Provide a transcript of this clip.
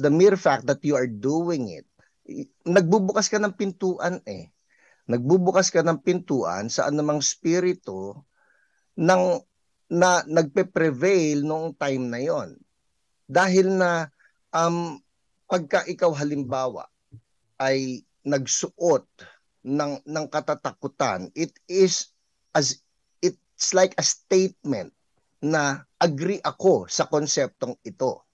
the mere fact that you are doing it, nagbubukas ka ng pintuan eh. Nagbubukas ka ng pintuan sa anumang spirito ng na nagpe-prevail noong time na yon. Dahil na um, pagka ikaw halimbawa ay nagsuot ng ng katatakutan, it is as it's like a statement na agree ako sa konseptong ito.